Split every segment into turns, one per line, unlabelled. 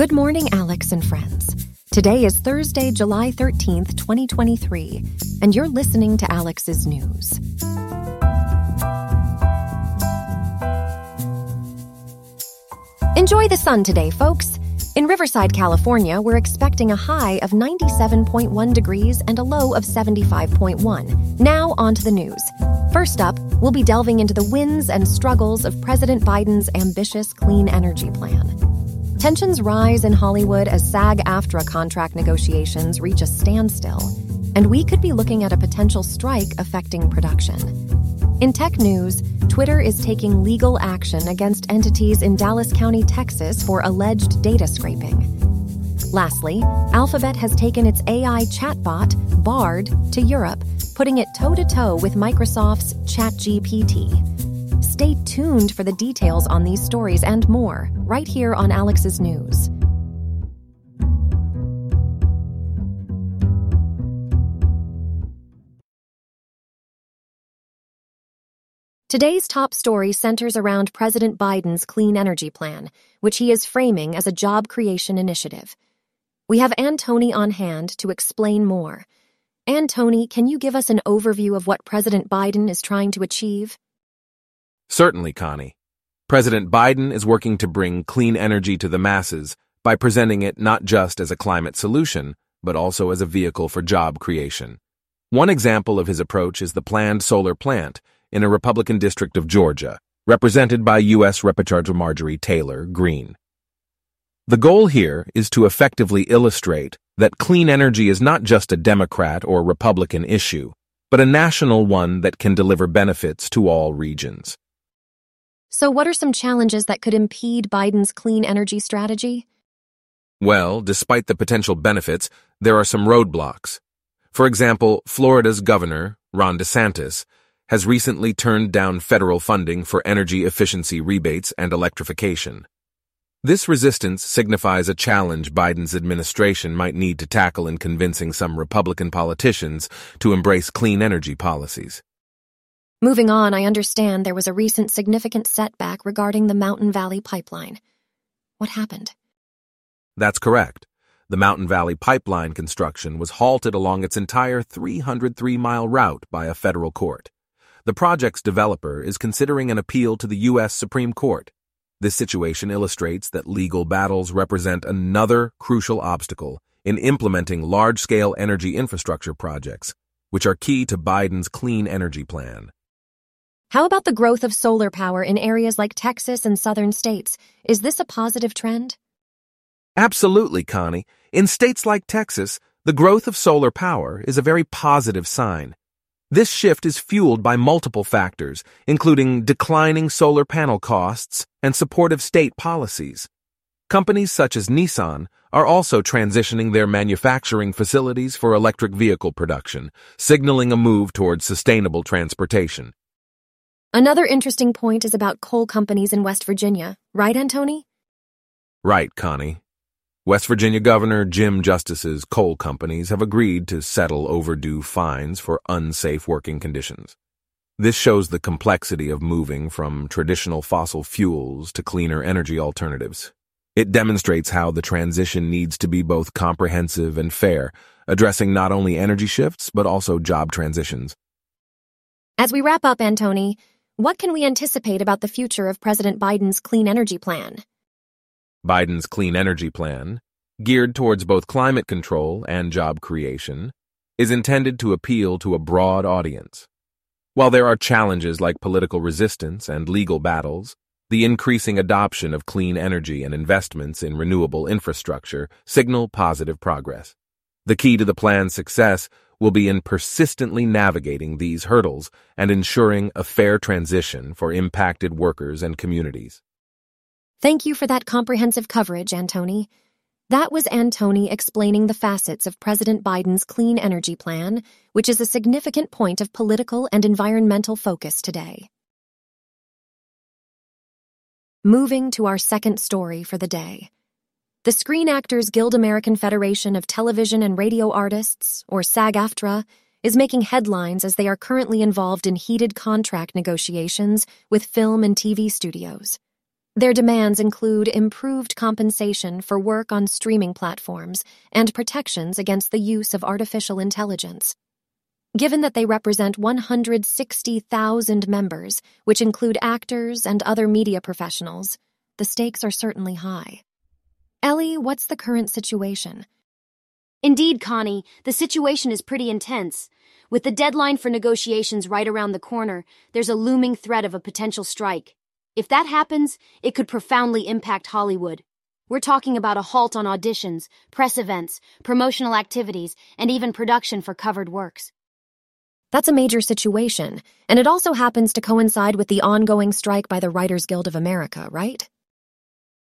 Good morning, Alex and friends. Today is Thursday, July 13th, 2023, and you're listening to Alex's News. Enjoy the sun today, folks. In Riverside, California, we're expecting a high of 97.1 degrees and a low of 75.1. Now, on to the news. First up, we'll be delving into the wins and struggles of President Biden's ambitious clean energy plan. Tensions rise in Hollywood as SAG AFTRA contract negotiations reach a standstill, and we could be looking at a potential strike affecting production. In tech news, Twitter is taking legal action against entities in Dallas County, Texas for alleged data scraping. Lastly, Alphabet has taken its AI chatbot, Bard, to Europe, putting it toe to toe with Microsoft's ChatGPT. Stay tuned for the details on these stories and more, right here on Alex's News. Today's top story centers around President Biden's clean energy plan, which he is framing as a job creation initiative. We have Antony on hand to explain more. Antony, can you give us an overview of what President Biden is trying to achieve?
Certainly, Connie. President Biden is working to bring clean energy to the masses by presenting it not just as a climate solution, but also as a vehicle for job creation. One example of his approach is the planned solar plant in a Republican district of Georgia, represented by U.S. Representative Marjorie Taylor Greene. The goal here is to effectively illustrate that clean energy is not just a Democrat or Republican issue, but a national one that can deliver benefits to all regions.
So, what are some challenges that could impede Biden's clean energy strategy?
Well, despite the potential benefits, there are some roadblocks. For example, Florida's governor, Ron DeSantis, has recently turned down federal funding for energy efficiency rebates and electrification. This resistance signifies a challenge Biden's administration might need to tackle in convincing some Republican politicians to embrace clean energy policies.
Moving on, I understand there was a recent significant setback regarding the Mountain Valley Pipeline. What happened?
That's correct. The Mountain Valley Pipeline construction was halted along its entire 303 mile route by a federal court. The project's developer is considering an appeal to the U.S. Supreme Court. This situation illustrates that legal battles represent another crucial obstacle in implementing large-scale energy infrastructure projects, which are key to Biden's clean energy plan.
How about the growth of solar power in areas like Texas and southern states? Is this a positive trend?
Absolutely, Connie. In states like Texas, the growth of solar power is a very positive sign. This shift is fueled by multiple factors, including declining solar panel costs and supportive state policies. Companies such as Nissan are also transitioning their manufacturing facilities for electric vehicle production, signaling a move towards sustainable transportation.
Another interesting point is about coal companies in West Virginia, right, Antony?
Right, Connie. West Virginia Governor Jim Justice's coal companies have agreed to settle overdue fines for unsafe working conditions. This shows the complexity of moving from traditional fossil fuels to cleaner energy alternatives. It demonstrates how the transition needs to be both comprehensive and fair, addressing not only energy shifts, but also job transitions.
As we wrap up, Antony, what can we anticipate about the future of President Biden's clean energy plan?
Biden's clean energy plan, geared towards both climate control and job creation, is intended to appeal to a broad audience. While there are challenges like political resistance and legal battles, the increasing adoption of clean energy and investments in renewable infrastructure signal positive progress. The key to the plan's success will be in persistently navigating these hurdles and ensuring a fair transition for impacted workers and communities.
Thank you for that comprehensive coverage, Antony. That was Antony explaining the facets of President Biden's clean energy plan, which is a significant point of political and environmental focus today. Moving to our second story for the day. The Screen Actors Guild American Federation of Television and Radio Artists, or SAG AFTRA, is making headlines as they are currently involved in heated contract negotiations with film and TV studios. Their demands include improved compensation for work on streaming platforms and protections against the use of artificial intelligence. Given that they represent 160,000 members, which include actors and other media professionals, the stakes are certainly high. Ellie, what's the current situation?
Indeed, Connie, the situation is pretty intense. With the deadline for negotiations right around the corner, there's a looming threat of a potential strike. If that happens, it could profoundly impact Hollywood. We're talking about a halt on auditions, press events, promotional activities, and even production for covered works.
That's a major situation, and it also happens to coincide with the ongoing strike by the Writers Guild of America, right?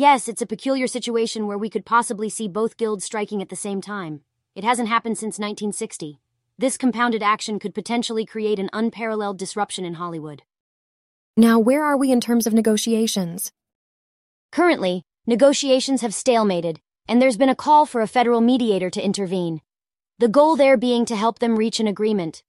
Yes, it's a peculiar situation where we could possibly see both guilds striking at the same time. It hasn't happened since 1960. This compounded action could potentially create an unparalleled disruption in Hollywood.
Now, where are we in terms of negotiations?
Currently, negotiations have stalemated, and there's been a call for a federal mediator to intervene. The goal there being to help them reach an agreement.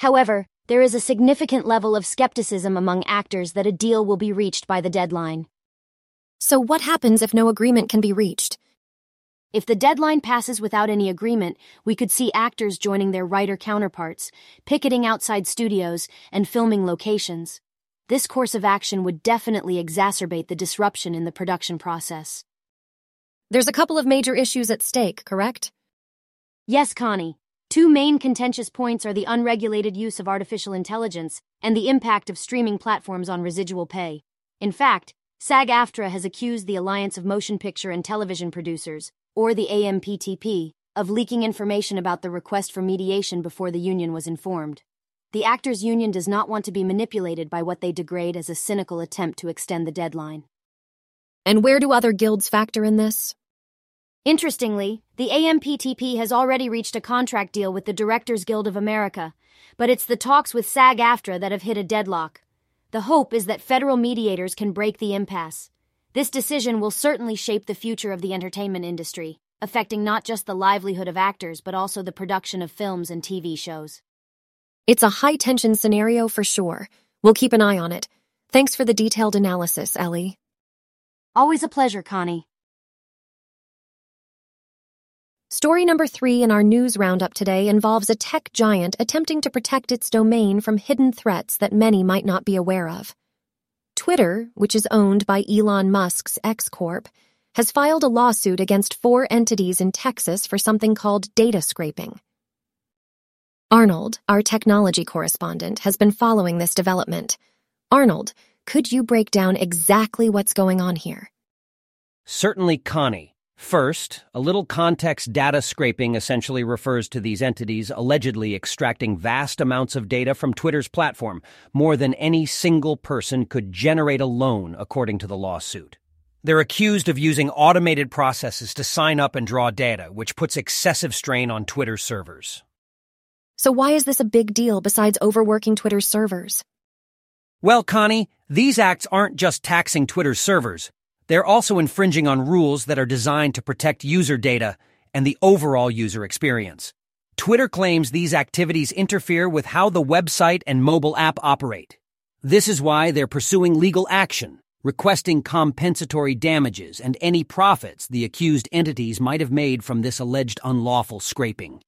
However, there is a significant level of skepticism among actors that a deal will be reached by the deadline.
So, what happens if no agreement can be reached?
If the deadline passes without any agreement, we could see actors joining their writer counterparts, picketing outside studios, and filming locations. This course of action would definitely exacerbate the disruption in the production process.
There's a couple of major issues at stake, correct?
Yes, Connie. Two main contentious points are the unregulated use of artificial intelligence and the impact of streaming platforms on residual pay. In fact, SAG AFTRA has accused the Alliance of Motion Picture and Television Producers, or the AMPTP, of leaking information about the request for mediation before the union was informed. The Actors Union does not want to be manipulated by what they degrade as a cynical attempt to extend the deadline.
And where do other guilds factor in this?
Interestingly, the AMPTP has already reached a contract deal with the Directors Guild of America, but it's the talks with SAG AFTRA that have hit a deadlock. The hope is that federal mediators can break the impasse. This decision will certainly shape the future of the entertainment industry, affecting not just the livelihood of actors but also the production of films and TV shows.
It's a high tension scenario for sure. We'll keep an eye on it. Thanks for the detailed analysis, Ellie.
Always a pleasure, Connie.
Story number three in our news roundup today involves a tech giant attempting to protect its domain from hidden threats that many might not be aware of. Twitter, which is owned by Elon Musk's X Corp, has filed a lawsuit against four entities in Texas for something called data scraping. Arnold, our technology correspondent, has been following this development. Arnold, could you break down exactly what's going on here?
Certainly, Connie. First, a little context data scraping essentially refers to these entities allegedly extracting vast amounts of data from Twitter's platform, more than any single person could generate alone, according to the lawsuit. They're accused of using automated processes to sign up and draw data, which puts excessive strain on Twitter's servers.
So, why is this a big deal besides overworking Twitter's servers?
Well, Connie, these acts aren't just taxing Twitter's servers. They're also infringing on rules that are designed to protect user data and the overall user experience. Twitter claims these activities interfere with how the website and mobile app operate. This is why they're pursuing legal action, requesting compensatory damages and any profits the accused entities might have made from this alleged unlawful scraping.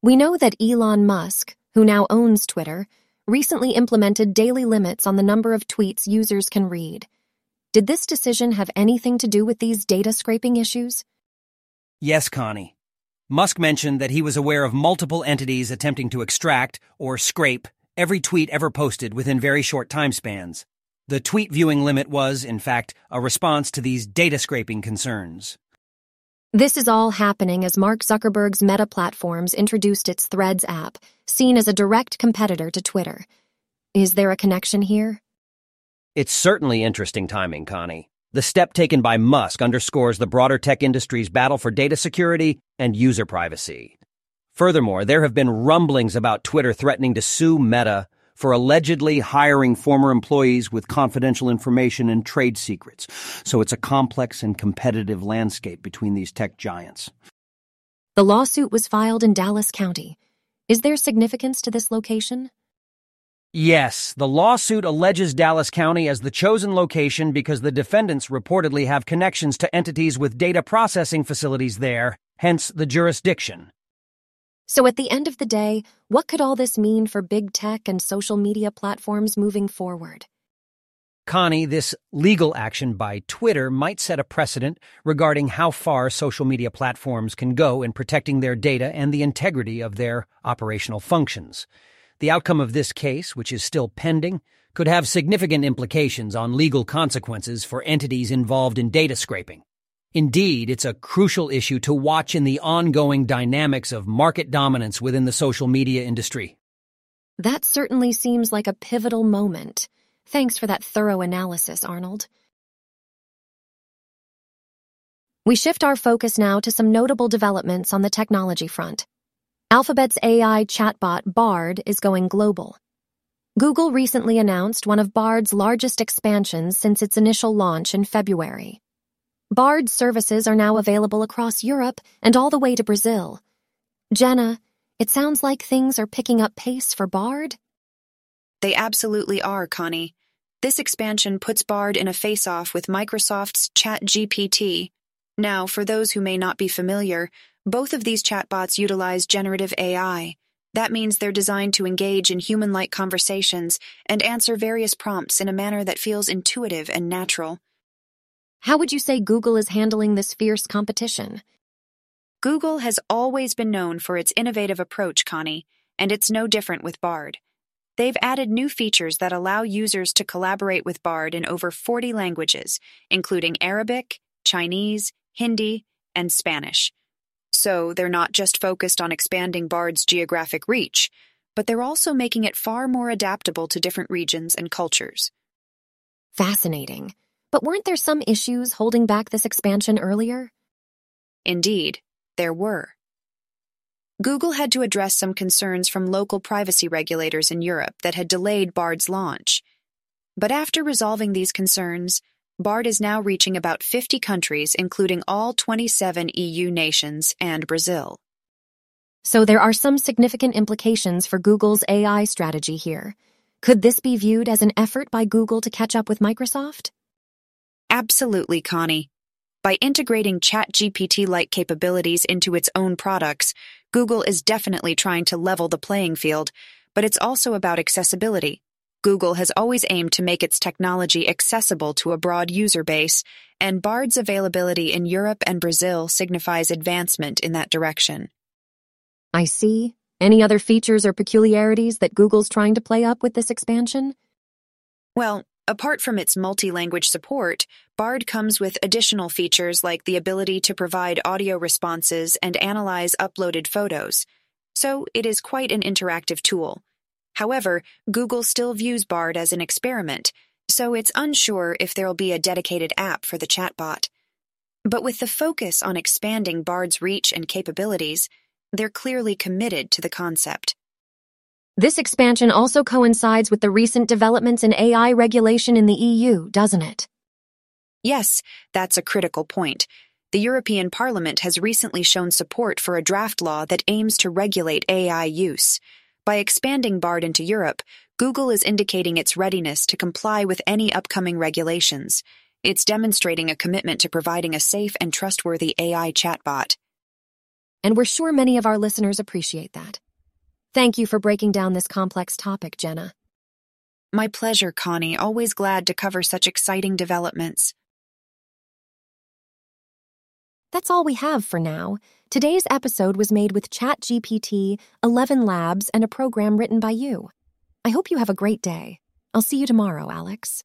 We know that Elon Musk, who now owns Twitter, recently implemented daily limits on the number of tweets users can read. Did this decision have anything to do with these data scraping issues?
Yes, Connie. Musk mentioned that he was aware of multiple entities attempting to extract, or scrape, every tweet ever posted within very short time spans. The tweet viewing limit was, in fact, a response to these data scraping concerns.
This is all happening as Mark Zuckerberg's Meta Platforms introduced its Threads app, seen as a direct competitor to Twitter. Is there a connection here?
It's certainly interesting timing, Connie. The step taken by Musk underscores the broader tech industry's battle for data security and user privacy. Furthermore, there have been rumblings about Twitter threatening to sue Meta for allegedly hiring former employees with confidential information and trade secrets. So it's a complex and competitive landscape between these tech giants.
The lawsuit was filed in Dallas County. Is there significance to this location?
Yes, the lawsuit alleges Dallas County as the chosen location because the defendants reportedly have connections to entities with data processing facilities there, hence the jurisdiction.
So at the end of the day, what could all this mean for big tech and social media platforms moving forward?
Connie, this legal action by Twitter might set a precedent regarding how far social media platforms can go in protecting their data and the integrity of their operational functions. The outcome of this case, which is still pending, could have significant implications on legal consequences for entities involved in data scraping. Indeed, it's a crucial issue to watch in the ongoing dynamics of market dominance within the social media industry.
That certainly seems like a pivotal moment. Thanks for that thorough analysis, Arnold. We shift our focus now to some notable developments on the technology front. Alphabet's AI chatbot Bard is going global. Google recently announced one of Bard's largest expansions since its initial launch in February. Bard's services are now available across Europe and all the way to Brazil. Jenna, it sounds like things are picking up pace for Bard?
They absolutely are, Connie. This expansion puts Bard in a face off with Microsoft's ChatGPT. Now, for those who may not be familiar, both of these chatbots utilize generative AI. That means they're designed to engage in human like conversations and answer various prompts in a manner that feels intuitive and natural.
How would you say Google is handling this fierce competition?
Google has always been known for its innovative approach, Connie, and it's no different with Bard. They've added new features that allow users to collaborate with Bard in over 40 languages, including Arabic, Chinese, Hindi, and Spanish. So they're not just focused on expanding Bard's geographic reach, but they're also making it far more adaptable to different regions and cultures.
Fascinating. But weren't there some issues holding back this expansion earlier?
Indeed, there were. Google had to address some concerns from local privacy regulators in Europe that had delayed Bard's launch. But after resolving these concerns, BARD is now reaching about 50 countries, including all 27 EU nations and Brazil.
So there are some significant implications for Google's AI strategy here. Could this be viewed as an effort by Google to catch up with Microsoft?
Absolutely, Connie. By integrating ChatGPT like capabilities into its own products, Google is definitely trying to level the playing field, but it's also about accessibility. Google has always aimed to make its technology accessible to a broad user base, and Bard's availability in Europe and Brazil signifies advancement in that direction.
I see. Any other features or peculiarities that Google's trying to play up with this expansion?
Well, apart from its multi language support, Bard comes with additional features like the ability to provide audio responses and analyze uploaded photos. So it is quite an interactive tool. However, Google still views Bard as an experiment, so it's unsure if there'll be a dedicated app for the chatbot. But with the focus on expanding Bard's reach and capabilities, they're clearly committed to the concept.
This expansion also coincides with the recent developments in AI regulation in the EU, doesn't it?
Yes, that's a critical point. The European Parliament has recently shown support for a draft law that aims to regulate AI use. By expanding BARD into Europe, Google is indicating its readiness to comply with any upcoming regulations. It's demonstrating a commitment to providing a safe and trustworthy AI chatbot.
And we're sure many of our listeners appreciate that. Thank you for breaking down this complex topic, Jenna.
My pleasure, Connie. Always glad to cover such exciting developments.
That's all we have for now. Today's episode was made with ChatGPT, ElevenLabs, and a program written by you. I hope you have a great day. I'll see you tomorrow, Alex.